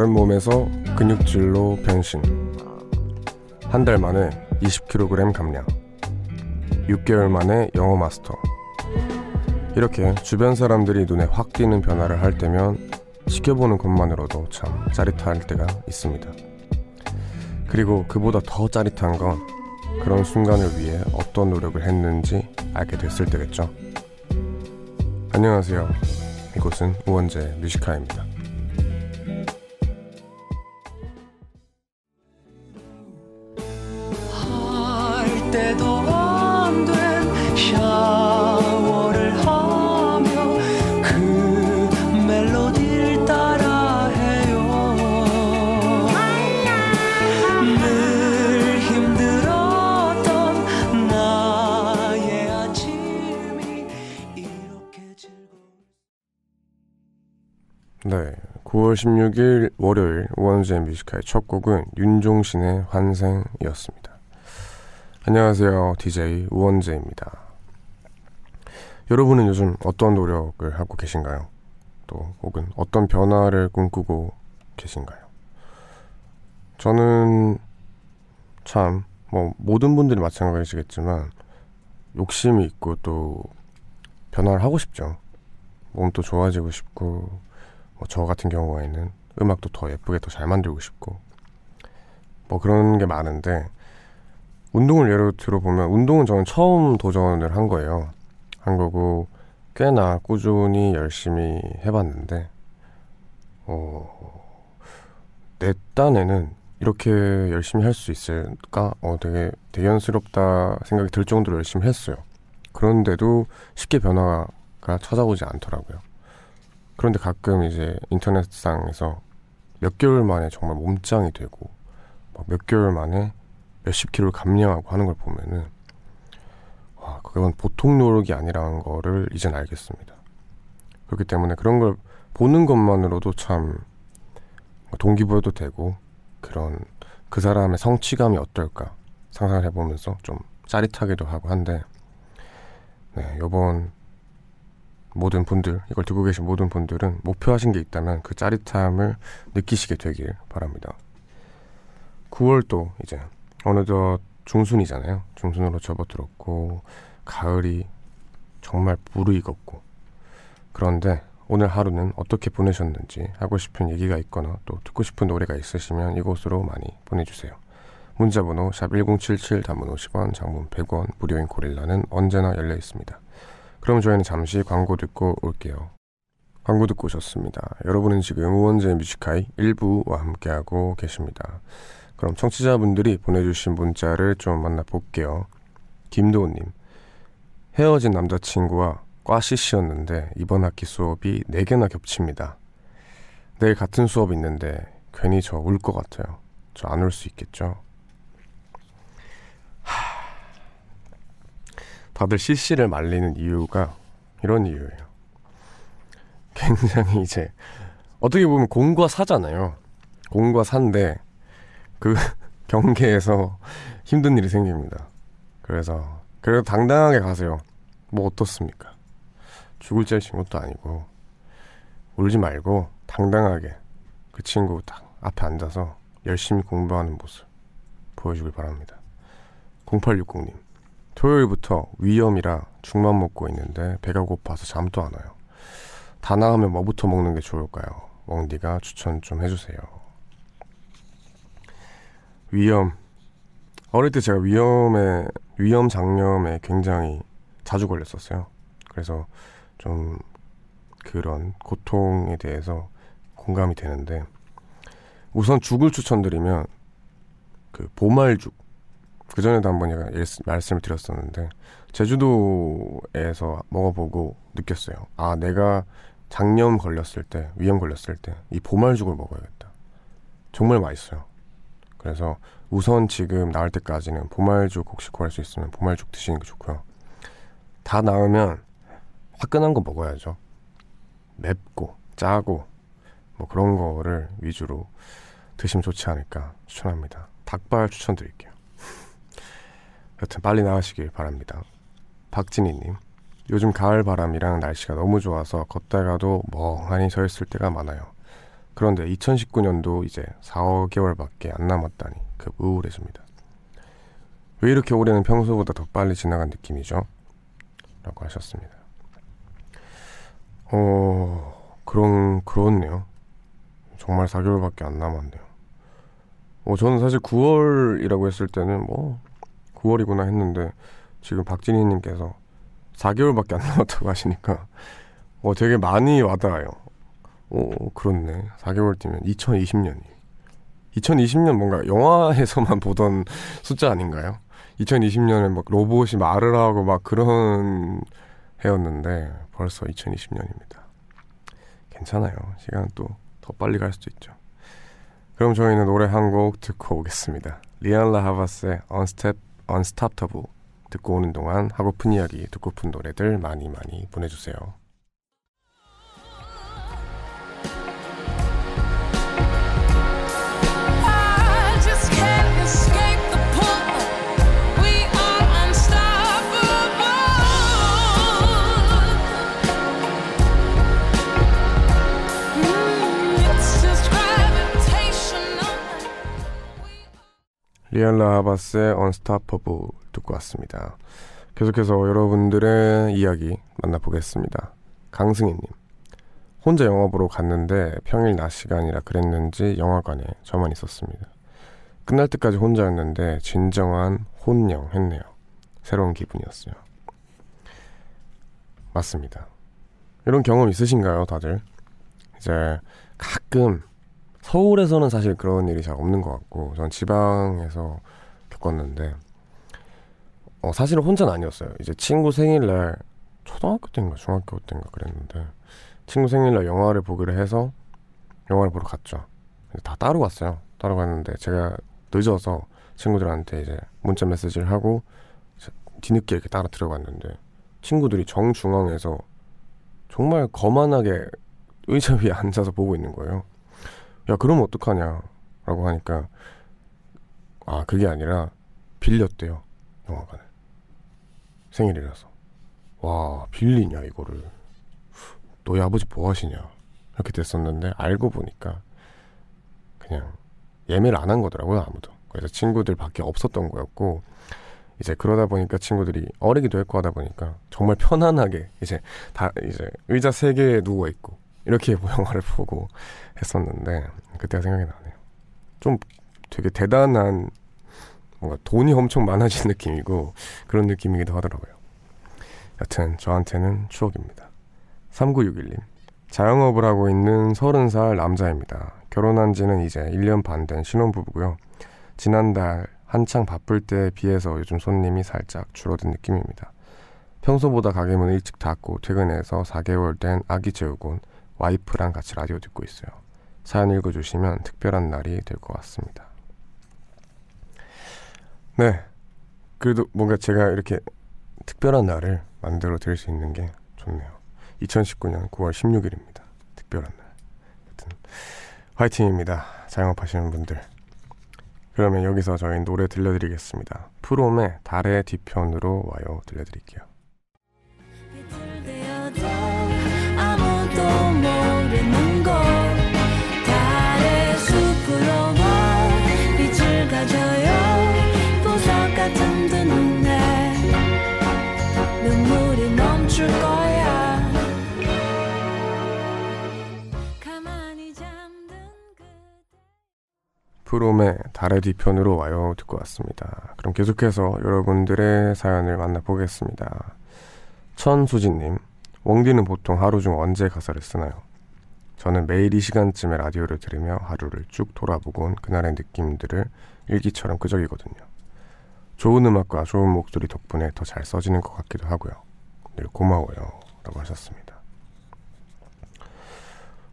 마른 몸에서 근육질로 변신. 한 달 만에 20kg 감량. 6개월 만에 영어 마스터. 이렇게 주변 사람들이 눈에 확 띄는 변화를 할 때면 지켜보는 것만으로도 참 짜릿할 때가 있습니다. 그리고 그보다 더 짜릿한 건 그런 순간을 위해 어떤 노력을 했는지 알게 됐을 때겠죠. 안녕하세요. 이곳은 우원재 뮤지카입니다. 9월 16일 월요일 우원재 뮤지카의 첫 곡은 윤종신의 환생이었습니다. 안녕하세요. DJ 우원재입니다. 여러분은 요즘 어떤 노력을 하고 계신가요? 또 혹은 어떤 변화를 꿈꾸고 계신가요? 저는 참 뭐 모든 분들이 마찬가지겠지만 욕심이 있고 또 변화를 하고 싶죠. 몸도 좋아지고 싶고 뭐 저 같은 경우에는 음악도 더 예쁘게 더 잘 만들고 싶고 뭐 그런 게 많은데 운동을 예로 들어보면 운동은 저는 처음 도전을 한 거예요. 한 거고 꽤나 꾸준히 열심히 해봤는데 어, 내 딴에는 이렇게 열심히 할 수 있을까? 어, 되게 대견스럽다 생각이 들 정도로 열심히 했어요. 그런데도 쉽게 변화가 찾아오지 않더라고요. 그런데 가끔 이제 인터넷상에서 몇 개월 만에 정말 몸짱이 되고 막몇 개월 만에 몇십 킬로를 감량하고 하는 걸 보면은 와 그건 보통 노력이 아니라는 거를 이젠 알겠습니다. 그렇기 때문에 그런 걸 보는 것만으로도 참 동기부여도 되고 그런 그 사람의 성취감이 어떨까 상상을 해보면서 좀 짜릿하기도 하고 한데 네 요번 모든 분들 이걸 듣고 계신 모든 분들은 목표하신 게 있다면 그 짜릿함을 느끼시게 되길 바랍니다. 9월 또 이제 어느덧 중순이잖아요. 중순으로 접어들었고 가을이 정말 무르익었고 그런데 오늘 하루는 어떻게 보내셨는지 하고 싶은 얘기가 있거나 또 듣고 싶은 노래가 있으시면 이곳으로 많이 보내주세요. 문자번호 샵 1077 단문 50원 장문 100원 무료인 고릴라는 언제나 열려 있습니다. 그럼 저희는 잠시 광고 듣고 올게요. 광고 듣고 오셨습니다. 여러분은 지금 우원재 뮤지카이 1부와 함께하고 계십니다. 그럼 청취자분들이 보내주신 문자를 좀 만나볼게요. 김도우님, 헤어진 남자친구와 과 CC였는데 이번 학기 수업이 4개나 겹칩니다. 내일 같은 수업 있는데 괜히 저 울 것 같아요. 저 안 울 수 있겠죠? 다들 CC를 말리는 이유가 이런 이유예요. 굉장히 이제 어떻게 보면 공과 사잖아요. 공과 사인데 그 경계에서 힘든 일이 생깁니다. 그래서 그래도 당당하게 가세요. 뭐 어떻습니까? 죽을 죄진 것도 아니고 울지 말고 당당하게 그 친구 딱 앞에 앉아서 열심히 공부하는 모습 보여주길 바랍니다. 0860님 토요일부터 위염이라 죽만 먹고 있는데 배가 고파서 잠도 안 와요. 다 나가면 뭐부터 먹는 게 좋을까요? 웡디가 추천 좀 해주세요. 위염. 어릴 때 제가 위염에, 위염 장염에 굉장히 자주 걸렸었어요. 그래서 좀 그런 고통에 대해서 공감이 되는데, 우선 죽을 추천드리면, 그 보말죽. 그 전에도 한번 제가 말씀을 드렸었는데, 제주도에서 먹어보고 느꼈어요. 아, 내가 장염 걸렸을 때, 위염 걸렸을 때, 이 보말죽을 먹어야겠다. 정말 맛있어요. 그래서 우선 지금 나을 때까지는 보말죽 혹시 구할 수 있으면 보말죽 드시는 게 좋고요. 다 나으면 화끈한 거 먹어야죠. 맵고 짜고 뭐 그런 거를 위주로 드시면 좋지 않을까 추천합니다. 닭발 추천드릴게요. 여튼 빨리 나으시길 바랍니다. 박진희님 요즘 가을 바람이랑 날씨가 너무 좋아서 걷다가도 멍하니 서 있을 때가 많아요. 그런데 2019년도 이제 4, 5개월밖에 안 남았다니 급 우울해집니다. 왜 이렇게 올해는 평소보다 더 빨리 지나간 느낌이죠? 라고 하셨습니다. 어, 그런, 그렇네요. 정말 4개월밖에 안 남았네요. 어, 저는 사실 9월이라고 했을 때는 뭐, 9월이구나 했는데, 지금 박진희님께서 4개월밖에 안 남았다고 하시니까, 어, 되게 많이 와닿아요. 오, 그렇네. 4개월 뒤면 2020년이. 2020년 뭔가 영화에서만 보던 숫자 아닌가요? 2020년에 막 로봇이 말을 하고 막 그런 해였는데 벌써 2020년입니다. 괜찮아요. 시간은 또더 빨리 갈 수도 있죠. 그럼 저희는 노래 한 곡 듣고 오겠습니다. 리안라 하바스의 Unstoppable 듣고 오는 동안 하고픈 이야기, 듣고픈 노래들 많이 많이 보내주세요. 리알라 하바스의 Unstoppable 듣고 왔습니다. 계속해서 여러분들의 이야기 만나보겠습니다. 강승희님. 혼자 영화 보러 갔는데 평일 낮 시간이라 그랬는지 영화관에 저만 있었습니다. 끝날 때까지 혼자였는데 진정한 혼영 했네요. 새로운 기분이었어요. 맞습니다. 이런 경험 있으신가요, 다들? 이제 가끔 서울에서는 사실 그런 일이 잘 없는 것 같고 전 지방에서 겪었는데 어, 사실은 혼자는 아니었어요. 이제 친구 생일날 초등학교 때인가 중학교 때인가 그랬는데 친구 생일날 영화를 보기로 해서 영화를 보러 갔죠. 다 따로 갔어요. 따로 갔는데 제가 늦어서 친구들한테 이제 문자 메시지를 하고 뒤늦게 이렇게 따라 들어갔는데 친구들이 정중앙에서 정말 거만하게 의자 위에 앉아서 보고 있는 거예요. 야, 그러면 어떡하냐? 라고 하니까, 아, 그게 아니라, 빌렸대요. 영화관을. 생일이라서. 와, 빌리냐, 이거를. 너희 아버지 뭐 하시냐? 이렇게 됐었는데, 알고 보니까, 그냥, 예매를 안 한 거더라고요, 아무도. 그래서 친구들 밖에 없었던 거였고, 이제 그러다 보니까 친구들이 어리기도 했고 하다 보니까 정말 편안하게 이제 다 이제 의자 세 개에 누워 있고 이렇게 영화를 보고 했었는데 그때가 생각이 나네요. 좀 되게 대단한 뭔가 돈이 엄청 많아진 느낌이고 그런 느낌이기도 하더라고요. 여튼 저한테는 추억입니다. 3961님 자영업을 하고 있는 30살 남자입니다. 결혼한 지는 이제 1년 반 된 신혼부부고요. 지난달 한창 바쁠 때에 비해서 요즘 손님이 살짝 줄어든 느낌입니다. 평소보다 가게 문을 일찍 닫고 퇴근해서 4개월 된 아기 재우곤 와이프랑 같이 라디오 듣고 있어요. 사연 읽어주시면 특별한 날이 될 것 같습니다. 네. 그래도 뭔가 제가 이렇게 특별한 날을 만들어 드릴 수 있는 게 좋네요. 2019년 9월 16일입니다. 특별한 날. 하여튼 화이팅입니다. 자영업하시는 분들. 그러면 여기서 저희 노래 들려드리겠습니다. 프롬의 달의 뒤편으로 와요 들려드릴게요. 프롬의 달의 뒤편으로 와요 듣고 왔습니다. 그럼 계속해서 여러분들의 사연을 만나보겠습니다. 천수진님, 웡디는 보통 하루 중 언제 가사를 쓰나요? 저는 매일 이 시간쯤에 라디오를 들으며 하루를 쭉 돌아보곤 그날의 느낌들을 일기처럼 끄적이거든요. 좋은 음악과 좋은 목소리 덕분에 더 잘 써지는 것 같기도 하고요. 늘 고마워요. 라고 하셨습니다.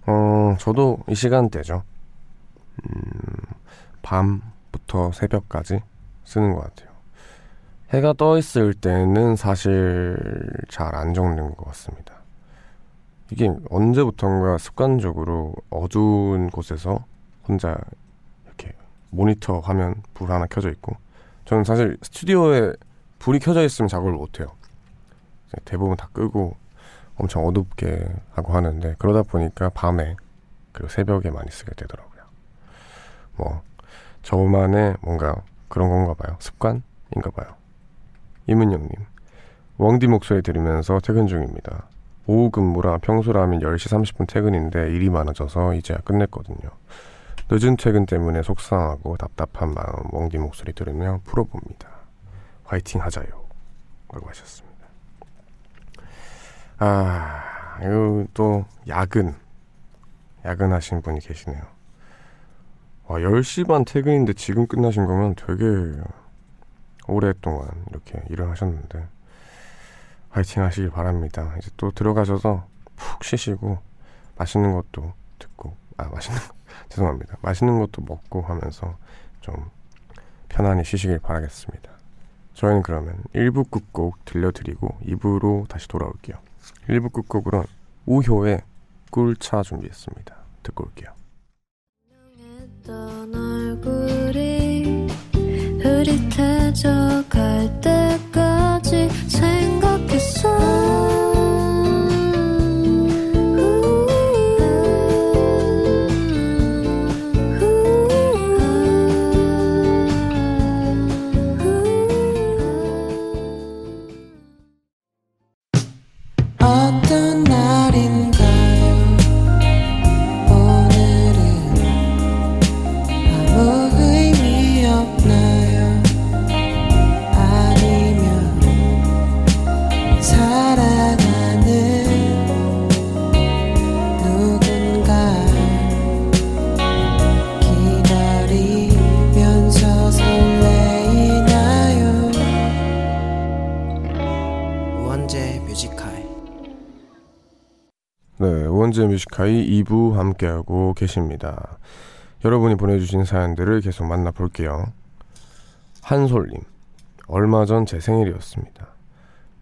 어, 저도 이 시간대죠. 밤부터 새벽까지 쓰는 것 같아요. 해가 떠 있을 때는 사실 잘 안 적는 것 같습니다. 이게 언제부턴가 습관적으로 어두운 곳에서 혼자 이렇게 모니터 화면 불 하나 켜져 있고 저는 사실 스튜디오에 불이 켜져 있으면 작업을 못 해요. 대부분 다 끄고 엄청 어둡게 하고 하는데 그러다 보니까 밤에 그리고 새벽에 많이 쓰게 되더라고요. 뭐 저만의 뭔가 그런 건가 봐요. 습관인가 봐요. 이문영님, 왕디 목소리 들으면서 퇴근 중입니다. 오후 근무라 평소라면 10시 30분 퇴근인데 일이 많아져서 이제야 끝냈거든요. 늦은 퇴근 때문에 속상하고 답답한 마음 왕디 목소리 들으며 풀어봅니다. 화이팅 하자요. 라고 하셨습니다. 아, 이거 또 야근. 야근하신 분이 계시네요. 와, 10시 반 퇴근인데 지금 끝나신 거면 되게 오랫동안 이렇게 일을 하셨는데 화이팅 하시길 바랍니다. 이제 또 들어가셔서 푹 쉬시고 맛있는 것도 듣고 아 맛있는 거 죄송합니다. 맛있는 것도 먹고 하면서 좀 편안히 쉬시길 바라겠습니다. 저희는 그러면 1부 끝곡 들려드리고 2부로 다시 돌아올게요. 1부 끝곡으로 우효의 꿀차 준비했습니다. 듣고 올게요. 흐릿해져 갈 때까지 생각했어 뮤지카이 2부 함께하고 계십니다. 여러분이 보내주신 사연들을 계속 만나볼게요. 한솔님, 얼마 전 제 생일이었습니다.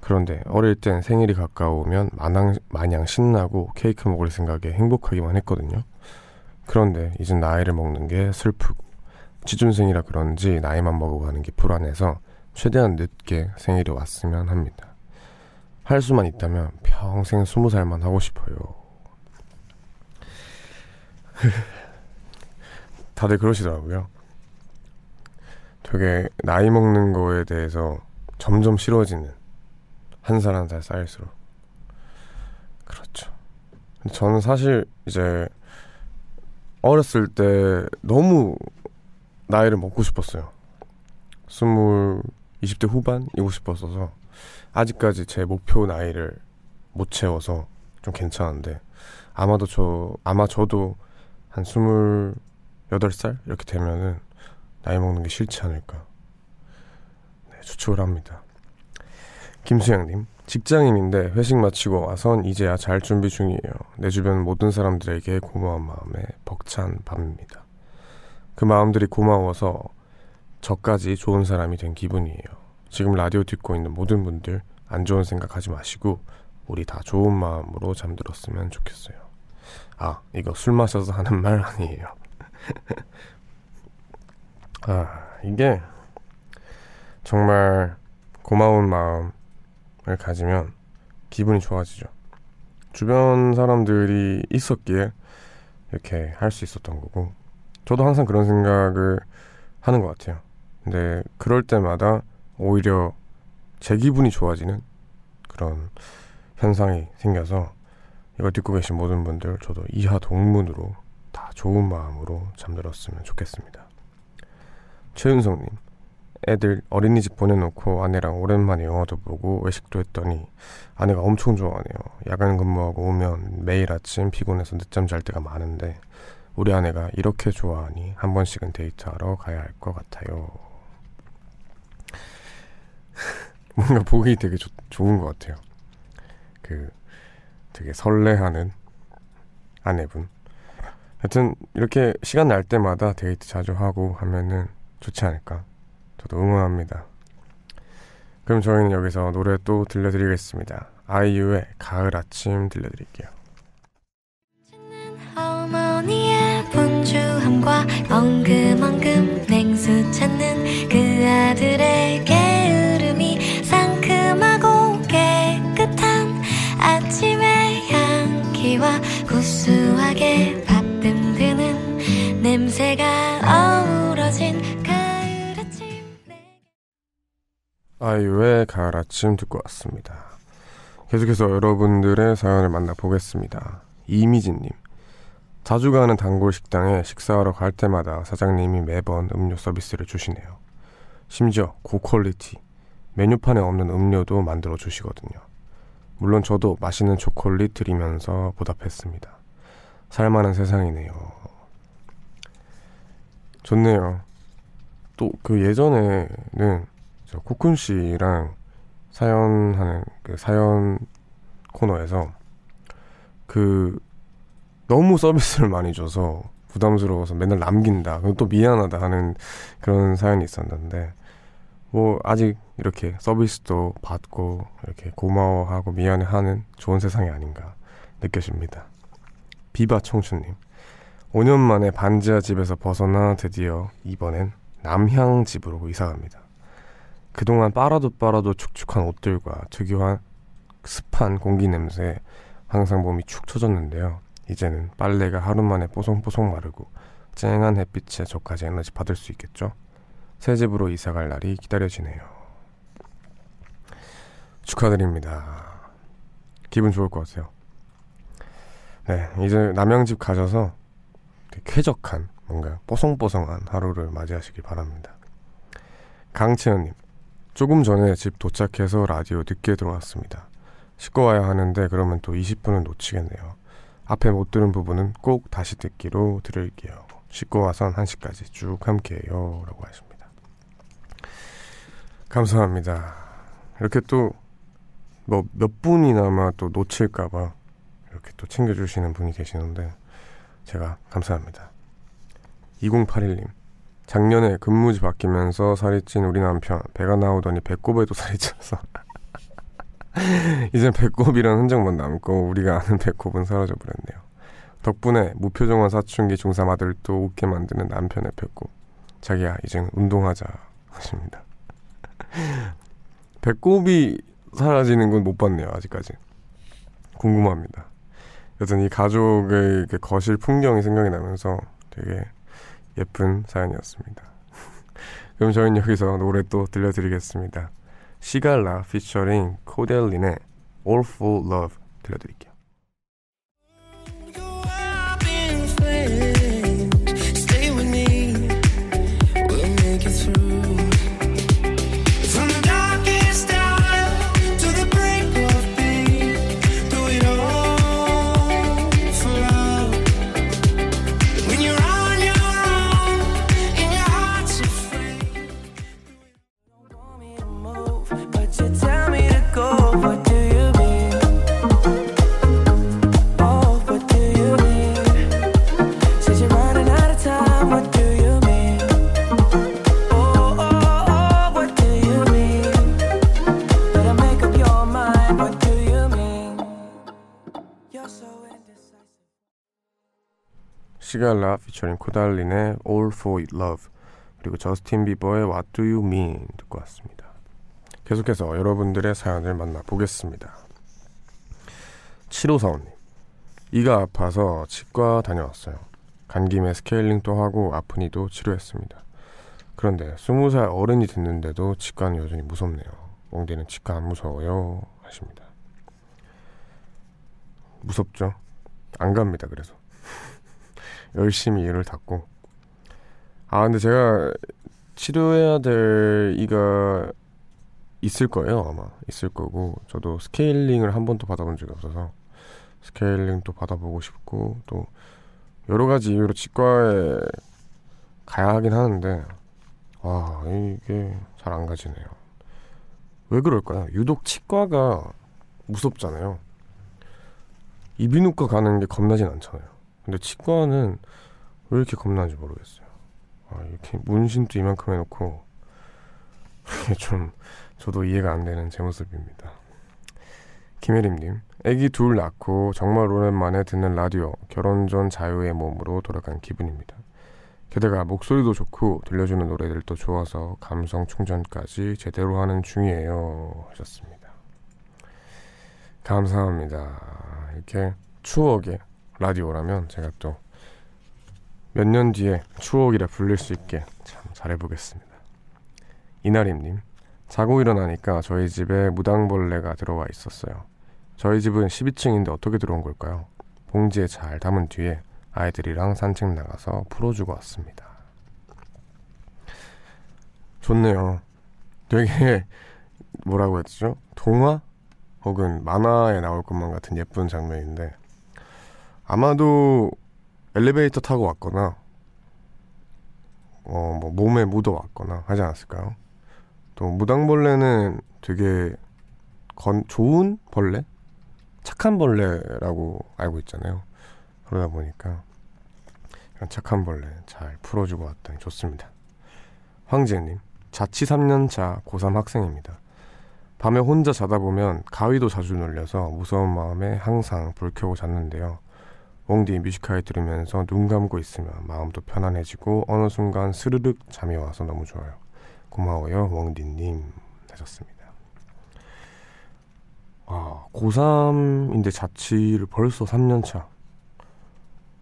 그런데 어릴 땐 생일이 가까우면 마냥, 마냥 신나고 케이크 먹을 생각에 행복하기만 했거든요. 그런데 이젠 나이를 먹는 게 슬프고 취준생이라 그런지 나이만 먹어가는 게 불안해서 최대한 늦게 생일이 왔으면 합니다. 할 수만 있다면 평생 스무 살만 하고 싶어요. 다들 그러시더라고요. 되게 나이 먹는 거에 대해서 점점 싫어지는 한 살 한 살 쌓일수록 그렇죠. 저는 사실 이제 어렸을 때 너무 나이를 먹고 싶었어요. 스물 20대 후반이고 싶었어서 아직까지 제 목표 나이를 못 채워서 좀 괜찮은데 아마도 저 아마 저도 한 스물여덟 살 이렇게 되면은 나이 먹는 게 싫지 않을까 네, 추측을 합니다. 김수영님 직장인인데 회식 마치고 와선 이제야 잘 준비 중이에요. 내 주변 모든 사람들에게 고마운 마음에 벅찬 밤입니다. 그 마음들이 고마워서 저까지 좋은 사람이 된 기분이에요. 지금 라디오 듣고 있는 모든 분들 안 좋은 생각하지 마시고 우리 다 좋은 마음으로 잠들었으면 좋겠어요. 아 이거 술 마셔서 하는 말 아니에요. 아 이게 정말 고마운 마음을 가지면 기분이 좋아지죠. 주변 사람들이 있었기에 이렇게 할 수 있었던 거고 저도 항상 그런 생각을 하는 것 같아요. 근데 그럴 때마다 오히려 제 기분이 좋아지는 그런 현상이 생겨서 이걸 듣고 계신 모든 분들 저도 이하 동문으로 다 좋은 마음으로 잠들었으면 좋겠습니다. 최윤성님, 애들 어린이집 보내놓고 아내랑 오랜만에 영화도 보고 외식도 했더니 아내가 엄청 좋아하네요. 야간 근무하고 오면 매일 아침 피곤해서 늦잠 잘 때가 많은데 우리 아내가 이렇게 좋아하니 한 번씩은 데이트하러 가야 할 것 같아요. 뭔가 보기 되게 좋, 좋은 것 같아요. 그 되게 설레하는 아내분. 하여튼 이렇게 시간 날 때마다 데이트 자주 하고 하면은 좋지 않을까. 저도 응원합니다. 그럼 저희는 여기서 노래 또 들려드리겠습니다. 아이유의 가을 아침 들려드릴게요. 어머니의 분주함과 엉금엉금 냉수 찾는 그 아들의 게 향기와 구수하게 밥들 내가 어우러진 가을 아침 내- 아이유의 가을 아침 듣고 왔습니다. 계속해서 여러분들의 사연을 만나보겠습니다. 이미진님. 자주 가는 단골 식당에 식사하러 갈 때마다 사장님이 매번 음료 서비스를 주시네요. 심지어 고퀄리티, 메뉴판에 없는 음료도 만들어 주시거든요. 물론 저도 맛있는 초콜릿 드리면서 보답했습니다. 살만한 세상이네요. 좋네요. 또 그 예전에는 저 코쿤 씨랑 사연하는 그 사연 코너에서 그 너무 서비스를 많이 줘서 부담스러워서 맨날 남긴다. 그리고 또 미안하다 하는 그런 사연이 있었는데 뭐 아직 이렇게 서비스도 받고 이렇게 고마워하고 미안해하는 좋은 세상이 아닌가 느껴집니다. 비바 청춘님 5년 만에 반지하 집에서 벗어나 드디어 이번엔 남향 집으로 이사갑니다. 그동안 빨아도 빨아도 축축한 옷들과 특유한 습한 공기 냄새에 항상 몸이 축 처졌는데요. 이제는 빨래가 하루 만에 뽀송뽀송 마르고 쨍한 햇빛에 저까지 에너지 받을 수 있겠죠? 새 집으로 이사갈 날이 기다려지네요. 축하드립니다. 기분 좋을 것 같아요. 네, 이제 남양집 가셔서 쾌적한 뭔가 뽀송뽀송한 하루를 맞이하시길 바랍니다. 강채연님, 조금 전에 집 도착해서 라디오 늦게 들어왔습니다. 씻고 와야 하는데 그러면 또 20분은 놓치겠네요. 앞에 못 들은 부분은 꼭 다시 듣기로 들을게요. 씻고 와선 1시까지 쭉 함께해요. 라고 하십니다. 감사합니다. 이렇게 또 뭐 몇 분이나마 또 놓칠까봐 이렇게 또 챙겨주시는 분이 계시는데 제가 감사합니다. 2081님 작년에 근무지 바뀌면서 살이 찐 우리 남편 배가 나오더니 배꼽에도 살이 쪄서 이젠 배꼽이란 흔적만 남고 우리가 아는 배꼽은 사라져 버렸네요. 덕분에 무표정한 사춘기 중3 아들도 웃게 만드는 남편의 배꼽 자기야 이젠 운동하자 하십니다. 배꼽이 사라지는 건 못 봤네요 아직까지 궁금합니다. 여튼 이 가족의 이렇게 거실 풍경이 생각이 나면서 되게 예쁜 사연이었습니다. 그럼 저희는 여기서 노래 또 들려드리겠습니다. 시갈라 피처링 코델린의 All for Love 들려드릴게요. 시갈라 피처링 코달린의 All for Love 그리고 저스틴 비버의 What Do You Mean 듣고 왔습니다. 계속해서 여러분들의 사연을 만나보겠습니다. 7545님 이가 아파서 치과 다녀왔어요. 간 김에 스케일링도 하고 아프니도 치료했습니다. 그런데 20살 어른이 됐는데도 치과는 여전히 무섭네요. 멍디는 치과 안 무서워요 하십니다. 무섭죠? 안 갑니다. 그래서 열심히 이를 닫고. 아 근데 제가 치료해야 될 이가 있을 거예요 아마. 있을 거고. 저도 스케일링을 한 번도 받아본 적이 없어서 스케일링도 받아보고 싶고 또 여러 가지 이유로 치과에 가야 하긴 하는데 와 이게 잘 안 가지네요. 왜 그럴까요 유독 치과가 무섭잖아요. 이비인후과 가는 게 겁나진 않잖아요 근데 치과는 왜 이렇게 겁나는지 모르겠어요. 아, 이렇게 문신도 이만큼 해놓고 좀 저도 이해가 안 되는 제 모습입니다. 김혜림님, 아기 둘 낳고 정말 오랜만에 듣는 라디오 결혼 전 자유의 몸으로 돌아간 기분입니다. 게다가 목소리도 좋고 들려주는 노래들도 좋아서 감성 충전까지 제대로 하는 중이에요 하셨습니다. 감사합니다. 이렇게 추억의 라디오라면 제가 또 몇 년 뒤에 추억이라 불릴 수 있게 참 잘해보겠습니다. 이나림님, 자고 일어나니까 저희 집에 무당벌레가 들어와 있었어요. 저희 집은 12층인데 어떻게 들어온 걸까요? 봉지에 잘 담은 뒤에 아이들이랑 산책 나가서 풀어주고 왔습니다. 좋네요. 되게 뭐라고 했죠? 동화 혹은 만화에 나올 것만 같은 예쁜 장면인데 아마도 엘리베이터 타고 왔거나 어 뭐 몸에 묻어 왔거나 하지 않았을까요? 또 무당벌레는 되게 건 좋은 벌레, 착한 벌레라고 알고 있잖아요. 그러다 보니까 이런 착한 벌레 잘 풀어주고 왔더니 좋습니다. 황지혜님, 자취 3년차 고3 학생입니다. 밤에 혼자 자다 보면 가위도 자주 눌려서 무서운 마음에 항상 불 켜고 잤는데요. 웡디 뮤지컬 들으면서 눈 감고 있으면 마음도 편안해지고 어느 순간 스르륵 잠이 와서 너무 좋아요. 고마워요, 웡디님 하셨습니다. 아, 고3인데 자취를 벌써 3년차.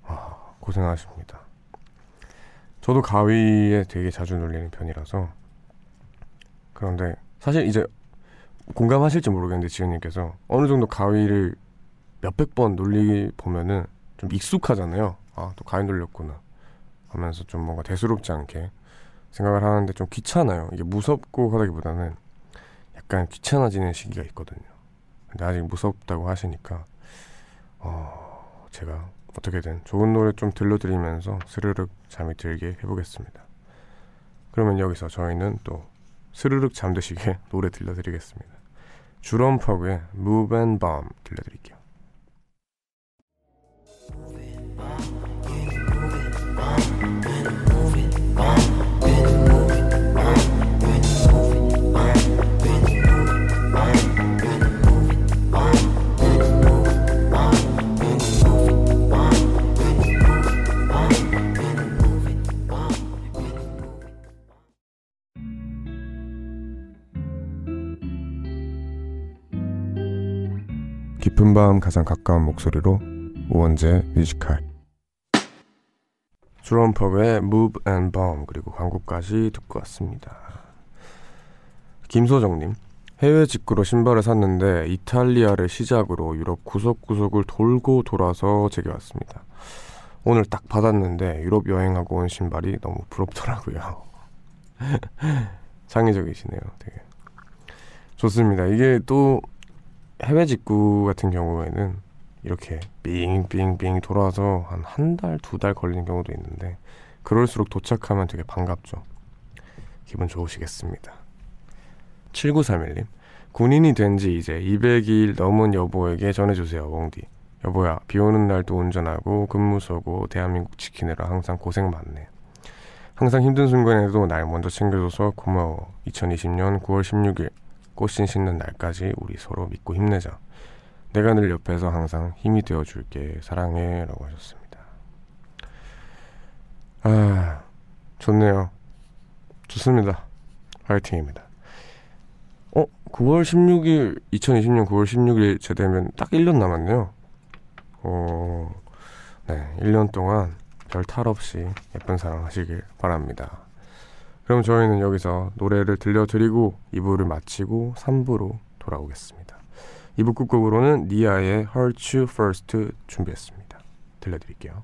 아, 고생하십니다. 저도 가위에 되게 자주 눌리는 편이라서 그런데 사실 이제 공감하실지 모르겠는데 지은님께서 어느 정도 가위를 몇백 번 눌리 보면은 좀 익숙하잖아요. 아, 또 가위 눌렸구나. 하면서 좀 뭔가 대수롭지 않게 생각을 하는데 좀 귀찮아요. 이게 무섭고 하다기보다는 약간 귀찮아지는 시기가 있거든요. 근데 아직 무섭다고 하시니까 어, 제가 어떻게든 좋은 노래 좀 들려드리면서 스르륵 잠이 들게 해보겠습니다. 그러면 여기서 저희는 또 스르륵 잠드시게 노래 들려드리겠습니다. 주럼퍼그의 Move and Bomb 들려드릴게요. 깊은 밤 가장 가까운 목소리로 우원재 뮤지컬 주럼퍼의 Move and Bomb 그리고 광고까지 듣고 왔습니다. 김소정님 해외 직구로 신발을 샀는데 이탈리아를 시작으로 유럽 구석구석을 돌고 돌아서 제게 왔습니다. 오늘 딱 받았는데 유럽 여행하고 온 신발이 너무 부럽더라고요. 창의적이시네요. 되게 좋습니다. 이게 또 해외 직구 같은 경우에는 이렇게 빙빙빙 돌아서 한 한 달, 두 달 걸리는 경우도 있는데 그럴수록 도착하면 되게 반갑죠. 기분 좋으시겠습니다. 7931님 군인이 된 지 이제 200일 넘은 여보에게 전해주세요, 웡디. 여보야, 비 오는 날도 운전하고 근무 서고 대한민국 지키느라 항상 고생 많네. 항상 힘든 순간에도 날 먼저 챙겨줘서 고마워. 2020년 9월 16일 꽃신 신는 날까지 우리 서로 믿고 힘내자. 내가 늘 옆에서 항상 힘이 되어줄게. 사랑해. 라고 하셨습니다. 아, 좋네요. 좋습니다. 화이팅입니다. 어, 9월 16일, 2020년 9월 16일 제되면 딱 1년 남았네요. 어, 네, 1년 동안 별 탈 없이 예쁜 사랑 하시길 바랍니다. 그럼 저희는 여기서 노래를 들려드리고 2부를 마치고 3부로 돌아오겠습니다. 2부 끝곡으로는 니아의 Hurt You First 준비했습니다. 들려드릴게요.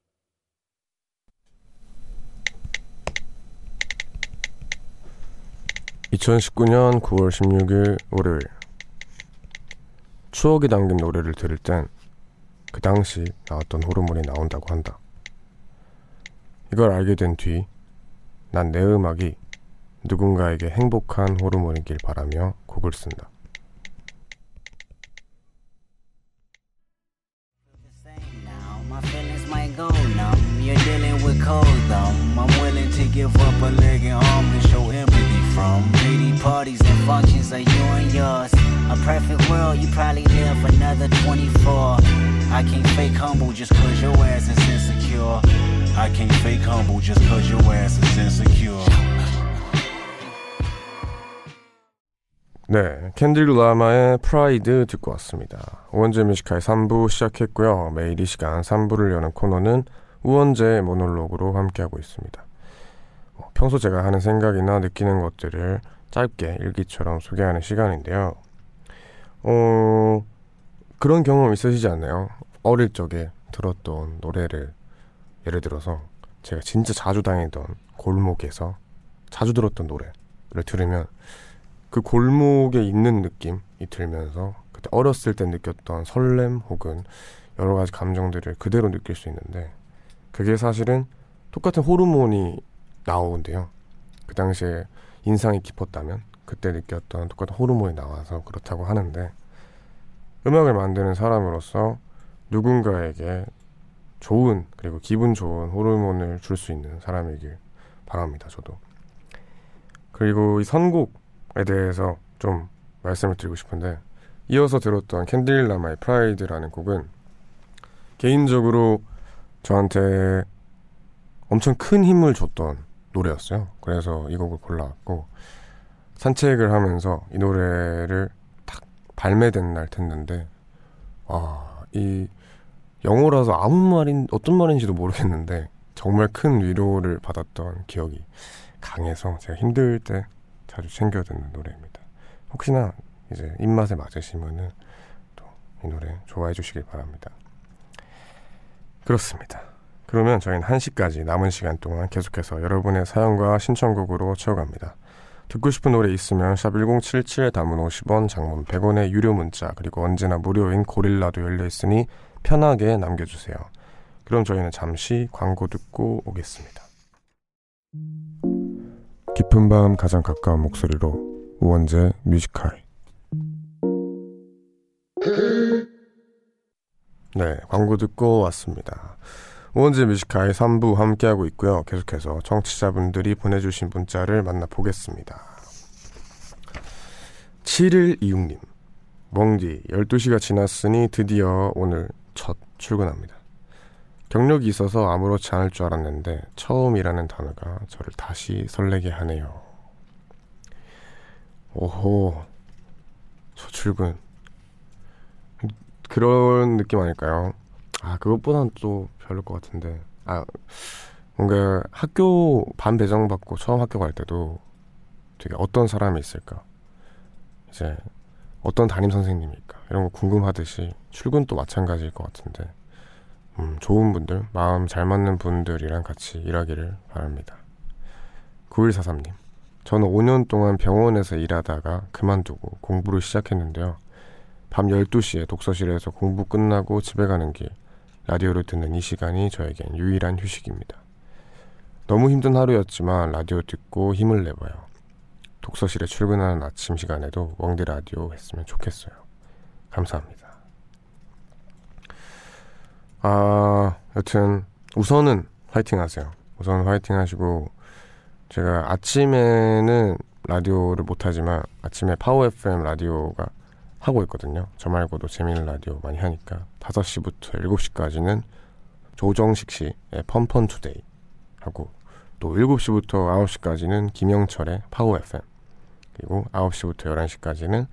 2019년 9월 16일 월요일 추억이 담긴 노래를 들을 땐 그 당시 나왔던 호르몬이 나온다고 한다. 이걸 알게 된 뒤 난 내 음악이 누군가에게 행복한 호르몬이길 바라며 곡을 쓴다. Perfect world, you probably live another 24. I can't fake humble just cause your ass is insecure. I can't fake humble just cause your ass is insecure. 네, 캔들 라마의 프라이드 듣고 왔습니다. 우원재 뮤지카의 3부 시작했고요. 매일 이 시간 3부를 여는 코너는 우원재의 모놀로그로 함께하고 있습니다. 어, 평소 제가 하는 생각이나 느끼는 것들을 짧게 일기처럼 소개하는 시간인데요. 어, 그런 경험 있으시지 않나요? 어릴 적에 들었던 노래를 예를 들어서 제가 진짜 자주 다니던 골목에서 자주 들었던 노래를 들으면 그 골목에 있는 느낌이 들면서 그때 어렸을 때 느꼈던 설렘 혹은 여러 가지 감정들을 그대로 느낄 수 있는데 그게 사실은 똑같은 호르몬이 나오는데요. 그 당시에 인상이 깊었다면 그때 느꼈던 똑같은 호르몬이 나와서 그렇다고 하는데 음악을 만드는 사람으로서 누군가에게 좋은 그리고 기분 좋은 호르몬을 줄 수 있는 사람이길 바랍니다. 저도 그리고 이 선곡에 대해서 좀 말씀을 드리고 싶은데 이어서 들었던 캔딜 라마의 프라이드라는 곡은 개인적으로 저한테 엄청 큰 힘을 줬던 노래였어요. 그래서 이 곡을 골라왔고 산책을 하면서 이 노래를 딱 발매된 날 듣는데 아, 이 영어라서 아무 말인 어떤 말인지도 모르겠는데 정말 큰 위로를 받았던 기억이 강해서 제가 힘들 때 자주 챙겨 듣는 노래입니다. 혹시나 이제 입맛에 맞으시면은 또 이 노래 좋아해 주시길 바랍니다. 그렇습니다. 그러면 저희는 1시까지 남은 시간 동안 계속해서 여러분의 사연과 신청곡으로 채워갑니다. 듣고 싶은 노래 있으면 샵 1077 담은 50원, 장문 100원의 유료 문자 그리고 언제나 무료인 고릴라도 열려 있으니 편하게 남겨주세요. 그럼 저희는 잠시 광고 듣고 오겠습니다. 깊은 밤 가장 가까운 목소리로 우원재 Music High 네, 광고 듣고 왔습니다. 우원재 Music High 3부 함께하고 있고요. 계속해서 청취자분들이 보내주신 문자를 만나보겠습니다. 7126님 멍디 12시가 지났으니 드디어 오늘 첫 출근합니다. 경력이 있어서 아무렇지 않을 줄 알았는데 처음이라는 단어가 저를 다시 설레게 하네요. 오호 첫 출근 그런 느낌 아닐까요? 아 그것보다는 또 별로 것 같은데. 아 뭔가 학교 반 배정 받고 처음 학교 갈 때도 되게 어떤 사람이 있을까? 이제 어떤 담임 선생님일까? 이런 거 궁금하듯이 출근도 마찬가지일 것 같은데. 음, 좋은 분들 마음 잘 맞는 분들이랑 같이 일하기를 바랍니다. 9143님 저는 5년 동안 병원에서 일하다가 그만두고 공부를 시작했는데요. 밤 12시에 독서실에서 공부 끝나고 집에 가는 길 라디오를 듣는 이 시간이 저에겐 유일한 휴식입니다. 너무 힘든 하루였지만 라디오 듣고 힘을 내봐요. 독서실에 출근하는 아침 시간에도 웡디 라디오 했으면 좋겠어요. 감사합니다. 아, 여튼 우선은 화이팅 하세요. 우선 화이팅 하시고 제가 아침에는 라디오를 못하지만 아침에 Power FM 라디오가 하고 있거든요. 저 말고도 재미있는 라디오 많이 하니까 5시부터 7시까지는 조정식 씨의 FunFun Today 하고 또 7시부터 9시까지는 김영철의 Power FM 그리고 9시부터 11시까지는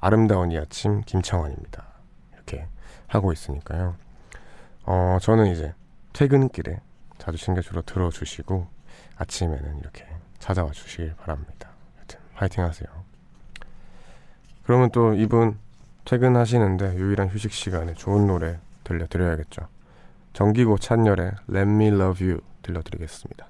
아름다운 이 아침 김창완입니다. 이렇게 하고 있으니까요. 어, 저는 이제 퇴근길에 자주 챙겨주러 들어주시고 아침에는 이렇게 찾아와 주시길 바랍니다. 하여튼 화이팅 하세요. 그러면 또 이분 퇴근하시는데 유일한 휴식 시간에 좋은 노래 들려드려야겠죠. 정기고 찬열의 Let Me Love You 들려드리겠습니다.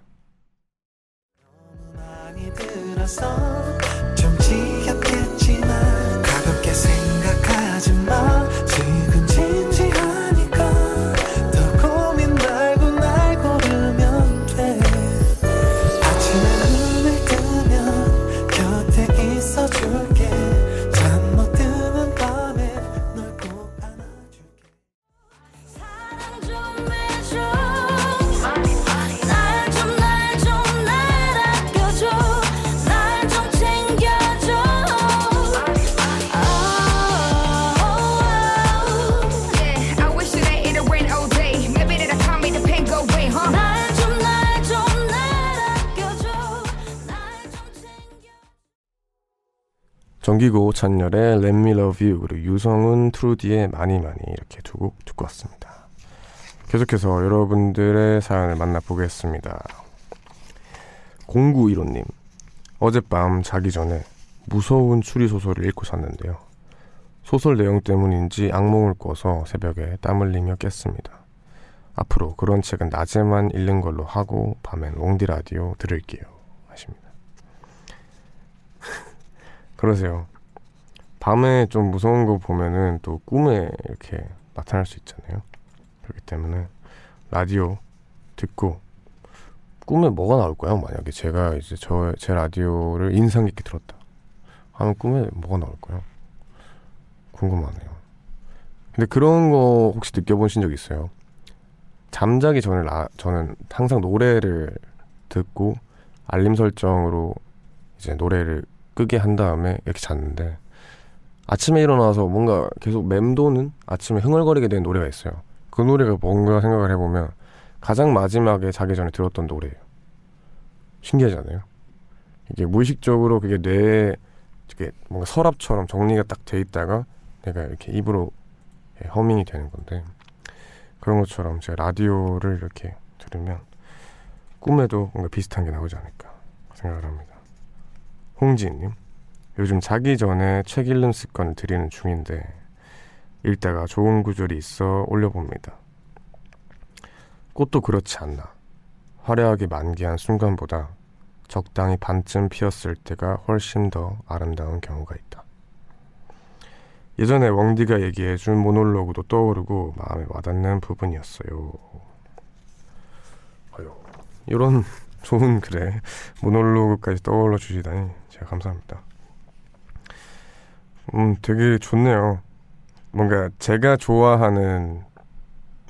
정기고 찬열의 Let Me Love You 그리고 유성훈 트루디의 많이 많이 이렇게 두 곡 듣고 왔습니다. 계속해서 여러분들의 사연을 만나보겠습니다. 0915님 어젯밤 자기 전에 무서운 추리 소설을 읽고 잤는데요. 소설 내용 때문인지 악몽을 꿔서 새벽에 땀 흘리며 깼습니다. 앞으로 그런 책은 낮에만 읽는 걸로 하고 밤엔 롱디 라디오 들을게요. 하십니다. 그러세요. 밤에 좀 무서운 거 보면은 또 꿈에 이렇게 나타날 수 있잖아요. 그렇기 때문에 라디오 듣고 꿈에 뭐가 나올까요? 만약에 제가 이제 저 제 라디오를 인상 깊게 들었다. 하면 꿈에 뭐가 나올까요? 궁금하네요. 근데 그런 거 혹시 느껴보신 적 있어요? 잠자기 전에 라, 저는 항상 노래를 듣고 알림 설정으로 이제 노래를 끄게 한 다음에 이렇게 잤는데 아침에 일어나서 뭔가 계속 맴도는 아침에 흥얼거리게 된 노래가 있어요. 그 노래가 뭔가 생각을 해보면 가장 마지막에 자기 전에 들었던 노래예요. 신기하잖아요. 이게 무의식적으로 그게 뇌에 이렇게 뭔가 서랍처럼 정리가 딱 돼 있다가 내가 이렇게 입으로 예, 허밍이 되는 건데 그런 것처럼 제가 라디오를 이렇게 들으면 꿈에도 뭔가 비슷한 게 나오지 않을까 생각을 합니다. 홍지인님, 요즘 자기 전에 책 읽는 습관을 들이는 중인데 읽다가 좋은 구절이 있어 올려봅니다. 꽃도 그렇지 않나. 화려하게 만개한 순간보다 적당히 반쯤 피었을 때가 훨씬 더 아름다운 경우가 있다. 예전에 웡디가 얘기해준 모놀로그도 떠오르고 마음에 와닿는 부분이었어요. 이런 좋은 글에 모놀로그까지 떠올려 주시다니 감사합니다. 음, 되게 좋네요. 뭔가 제가 좋아하는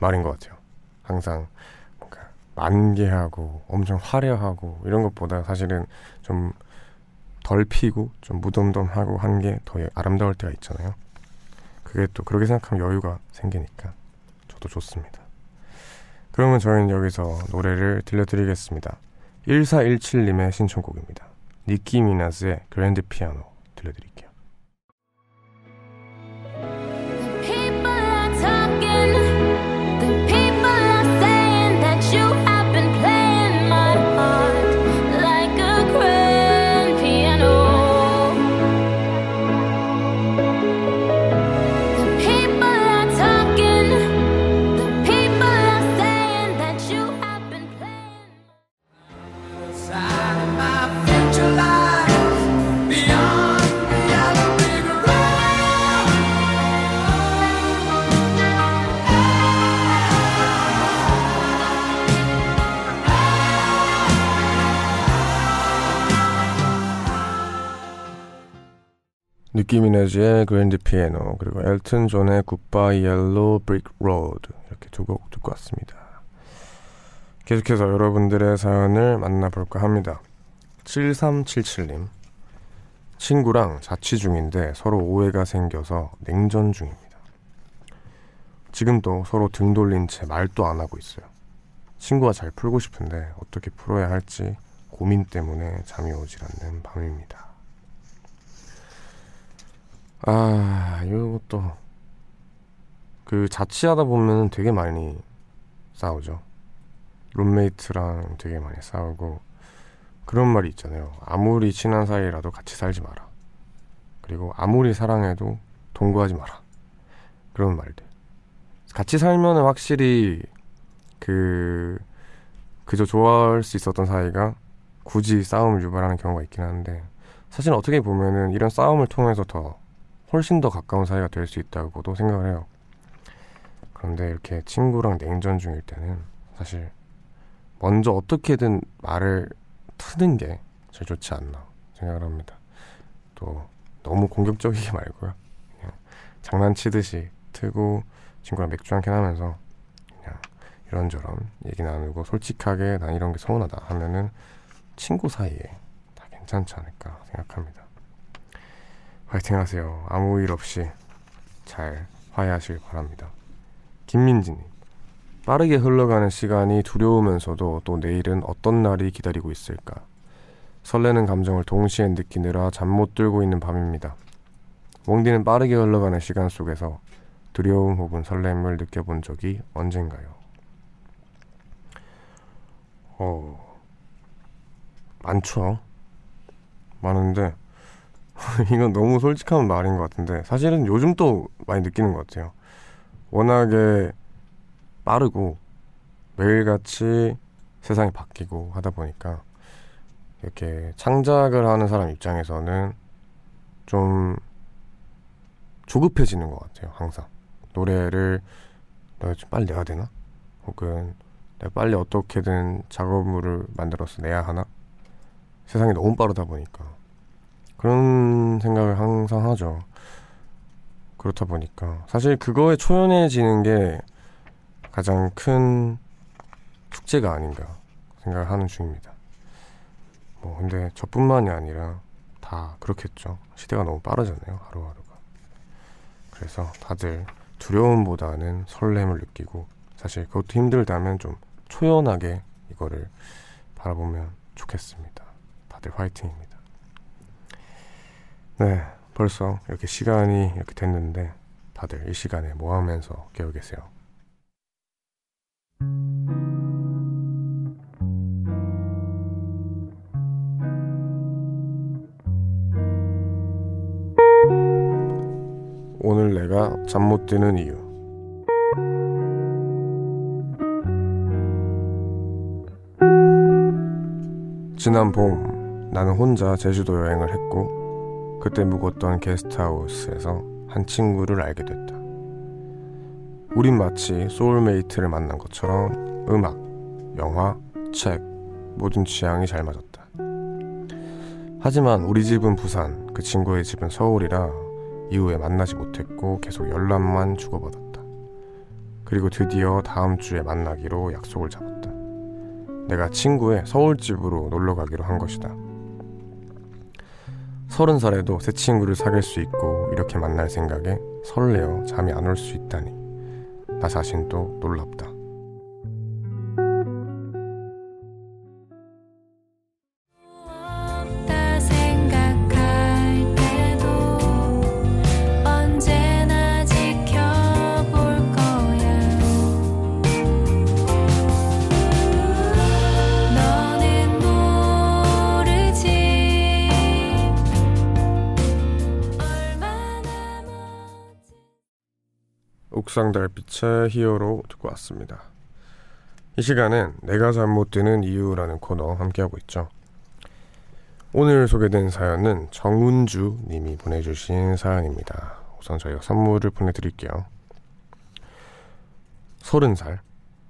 말인 것 같아요. 항상 뭔가 만개하고 엄청 화려하고 이런 것보다 사실은 좀 덜 피고 좀 무덤덤하고 한 게 더 아름다울 때가 있잖아요. 그게 또 그렇게 생각하면 여유가 생기니까 저도 좋습니다. 그러면 저희는 여기서 노래를 들려드리겠습니다. 1417님의 신청곡입니다. 니키 미나스의 그랜드 피아노 들려드릴게요. 니키 미나즈의 Grand Piano 그리고 엘튼 존의 Goodbye Yellow Brick Road 이렇게 두 곡 듣고 왔습니다. 계속해서 여러분들의 사연을 만나볼까 합니다. 7377님 친구랑 자취 중인데 서로 오해가 생겨서 냉전 중입니다. 지금도 서로 등 돌린 채 말도 안 하고 있어요. 친구와 잘 풀고 싶은데 어떻게 풀어야 할지 고민 때문에 잠이 오질 않는 밤입니다. 아, 이것도 그 자취하다 보면 되게 많이 싸우죠. 룸메이트랑 되게 많이 싸우고 그런 말이 있잖아요. 아무리 친한 사이라도 같이 살지 마라. 그리고 아무리 사랑해도 동거하지 마라. 그런 말들. 같이 살면 확실히 그 그저 좋아할 수 있었던 사이가 굳이 싸움을 유발하는 경우가 있긴 한데 사실 어떻게 보면은 이런 싸움을 통해서 더 훨씬 더 가까운 사이가 될 수 있다고도 생각을 해요. 그런데 이렇게 친구랑 냉전 중일 때는 사실 먼저 어떻게든 말을 트는 게 제일 좋지 않나 생각을 합니다. 또 너무 공격적이게 말고요. 그냥 장난치듯이 트고 친구랑 맥주 한 캔 하면서 그냥 이런저런 얘기 나누고 솔직하게 난 이런 게 서운하다 하면은 친구 사이에 다 괜찮지 않을까 생각합니다. 화이팅 하세요. 아무 일 없이 잘 화해하길 바랍니다. 김민지님. 빠르게 흘러가는 시간이 두려우면서도 또 내일은 어떤 날이 기다리고 있을까. 설레는 감정을 동시에 느끼느라 잠 못 들고 있는 밤입니다. 멍디는 빠르게 흘러가는 시간 속에서 두려움 혹은 설렘을 느껴본 적이 언젠가요? 어, 많죠. 많은데, 이건 너무 솔직한 말인 것 같은데, 사실은 요즘 또 많이 느끼는 것 같아요. 워낙에 빠르고, 매일같이 세상이 바뀌고 하다 보니까, 이렇게 창작을 하는 사람 입장에서는 좀 조급해지는 것 같아요, 항상. 노래를 내가 좀 빨리 내야 되나? 혹은 내가 빨리 어떻게든 작업물을 만들어서 내야 하나? 세상이 너무 빠르다 보니까. 그런 생각을 항상 하죠. 그렇다 보니까. 사실 그거에 초연해지는 게 가장 큰 숙제가 아닌가 생각을 하는 중입니다. 뭐, 근데 저뿐만이 아니라 다 그렇겠죠. 시대가 너무 빠르잖아요, 하루하루가. 그래서 다들 두려움보다는 설렘을 느끼고 사실 그것도 힘들다면 좀 초연하게 이거를 바라보면 좋겠습니다. 다들 화이팅입니다. 네, 벌써 이렇게 시간이 이렇게 됐는데 다들 이 시간에 뭐 하면서 깨어 계세요? 오늘 내가 잠 못 드는 이유. 지난 봄 나는 혼자 제주도 여행을 했고 그때 묵었던 게스트하우스에서 한 친구를 알게 됐다. 우린 마치 소울메이트를 만난 것처럼 음악, 영화, 책 모든 취향이 잘 맞았다. 하지만 우리 집은 부산, 그 친구의 집은 서울이라 이후에 만나지 못했고 계속 연락만 주고받았다. 그리고 드디어 다음 주에 만나기로 약속을 잡았다. 내가 친구의 서울집으로 놀러 가기로 한 것이다. 서른 살에도 새 친구를 사귈 수 있고 이렇게 만날 생각에 설레어 잠이 안 올 수 있다니 나 자신도 놀랍다. 옥상 달빛의 히어로 듣고 왔습니다. 이 시간은 내가 잠 못 드는 이유라는 코너 함께하고 있죠. 오늘 소개된 사연은 정운주 님이 보내주신 사연입니다. 우선 저희가 선물을 보내드릴게요. 서른 살의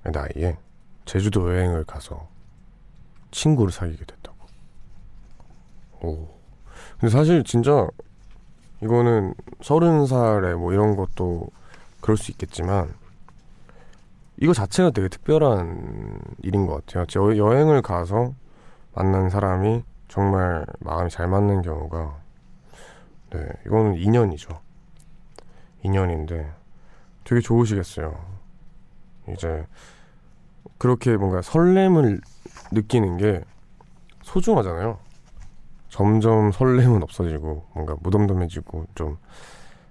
나이에 제주도 여행을 가서 친구를 사귀게 됐다고. 오. 근데 사실 진짜 이거는 서른 살에 뭐 이런 것도 그럴 수 있겠지만 이거 자체가 되게 특별한 일인 것 같아요. 저 여행을 가서 만난 사람이 정말 마음이 잘 맞는 경우가 네 이거는 인연이죠. 인연인데 되게 좋으시겠어요. 이제 그렇게 뭔가 설렘을 느끼는 게 소중하잖아요. 점점 설렘은 없어지고 뭔가 무덤덤해지고 좀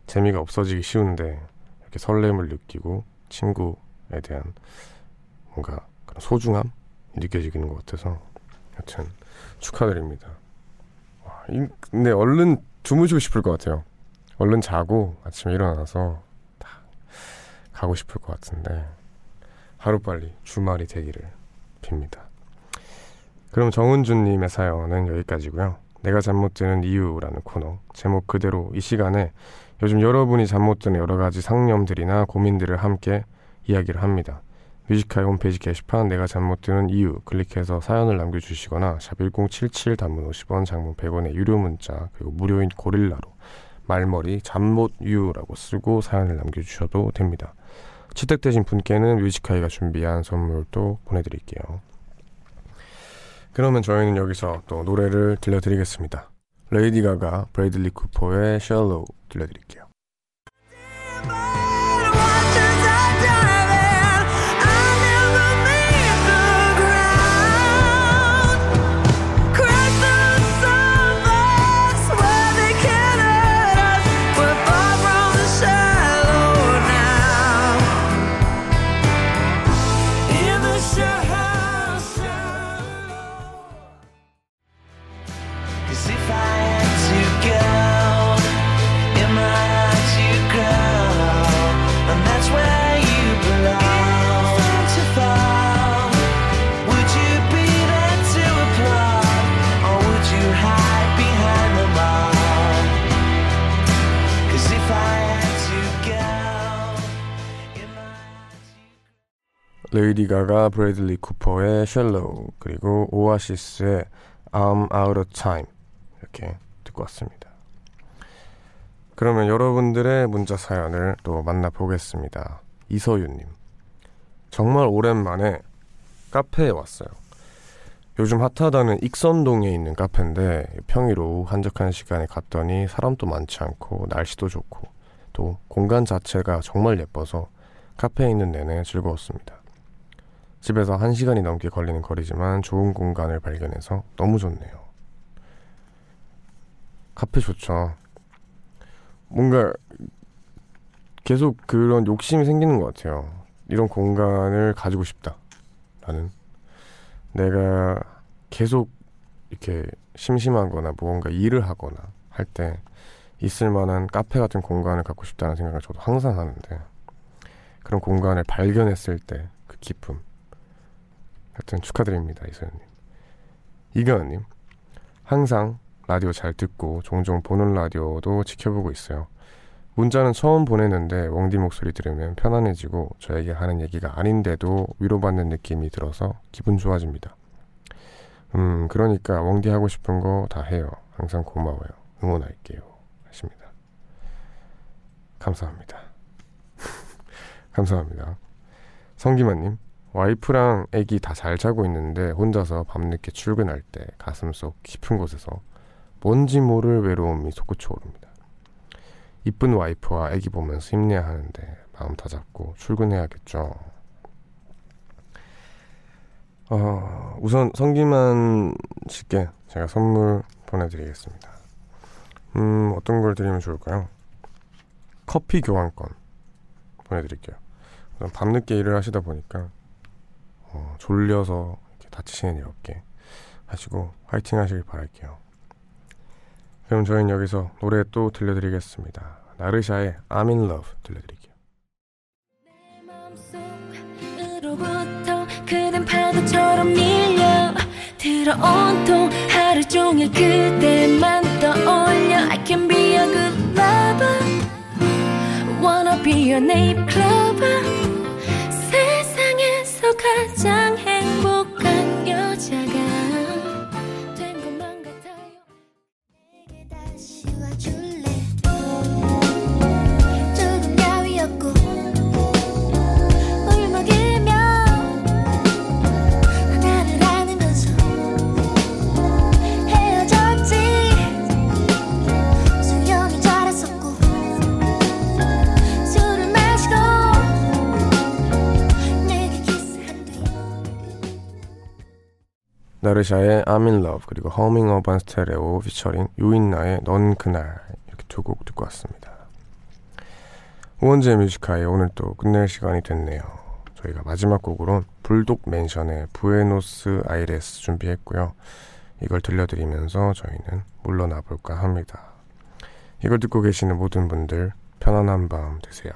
재미가 없어지기 쉬운데 이렇게 설렘을 느끼고 친구에 대한 뭔가 그런 소중함이 느껴지는 것 같아서 여튼 축하드립니다. 근데 얼른 주무시고 싶을 것 같아요. 얼른 자고 아침에 일어나서 딱 가고 싶을 것 같은데 하루빨리 주말이 되기를 빕니다. 그럼 정은주님의 사연은 여기까지고요. 내가 드는 이유라는 코너 제목 그대로 이 시간에 요즘 여러분이 잠 못 드는 여러 가지 상념들이나 고민들을 함께 이야기를 합니다. Music High 홈페이지 게시판 내가 잠 못 드는 이유 클릭해서 사연을 남겨주시거나 샵 1077 단문 50원 장문 100원의 유료 문자 그리고 무료인 고릴라로 말머리 잠못이유라고 쓰고 사연을 남겨주셔도 됩니다. 채택되신 분께는 Music High가 준비한 선물도 보내드릴게요. 그러면 저희는 여기서 또 노래를 들려드리겠습니다. 레이디 가가 브래들리 쿠퍼의 Shallow 들려드릴게요. 레이디 가가, 브래들리 쿠퍼의 Shallow 그리고 오아시스의 I'm Out of Time 이렇게 듣고 왔습니다. 그러면 여러분들의 문자 사연을 또 만나보겠습니다. 이서윤님 정말 오랜만에 카페에 왔어요. 요즘 핫하다는 익선동에 있는 카페인데 평일 오후 한적한 시간에 갔더니 사람도 많지 않고 날씨도 좋고 또 공간 자체가 정말 예뻐서 카페에 있는 내내 즐거웠습니다. 집에서 한시간이 넘게 걸리는 거리지만 좋은 공간을 발견해서 너무 좋네요. 카페 좋죠. 뭔가 계속 그런 욕심이 생기는 것 같아요. 이런 공간을 가지고 싶다. 라는. 내가 계속 이렇게 심심하거나 무언가 일을 하거나 할 때 있을 만한 카페 같은 공간을 갖고 싶다는 생각을 저도 항상 하는데 그런 공간을 발견했을 때 그 기쁨. 하여튼 축하드립니다, 이소연님. 이가은님, 항상 라디오 잘 듣고 종종 보는 라디오도 지켜보고 있어요. 문자는 처음 보내는데 웡디 목소리 들으면 편안해지고 저에게 하는 얘기가 아닌데도 위로받는 느낌이 들어서 기분 좋아집니다. 음, 그러니까 웡디 하고 싶은 거 다 해요. 항상 고마워요. 응원할게요. 하십니다. 감사합니다. 감사합니다. 성기만님, 와이프랑 애기 다 잘 자고 있는데 혼자서 밤늦게 출근할 때 가슴속 깊은 곳에서 뭔지 모를 외로움이 솟구쳐 오릅니다. 이쁜 와이프와 애기 보면서 힘내야 하는데 마음 다잡고 출근해야겠죠. 어, 우선 성기만 씨께 제가 선물 보내드리겠습니다. 음, 어떤 걸 드리면 좋을까요? 커피 교환권 보내드릴게요. 밤늦게 일을 하시다 보니까 어, 졸려서 다치시는 일 없게 하시고 화이팅 하시길 바랄게요. 그럼 저희는 여기서 노래 또 들려드리겠습니다. 나르샤의 I'm in love 들려드릴게요. be your name 세상에서 가장 나르샤의 I'm in love 그리고 허밍 어반 스테레오 피처링 유인나의 넌 그날 이렇게 두 곡 듣고 왔습니다. 우원재 Music High 오늘 또 끝낼 시간이 됐네요. 저희가 마지막 곡으로 불독 맨션의 부에노스 아이레스 준비했고요. 이걸 들려드리면서 저희는 물러나 볼까 합니다. 이걸 듣고 계시는 모든 분들 편안한 밤 되세요.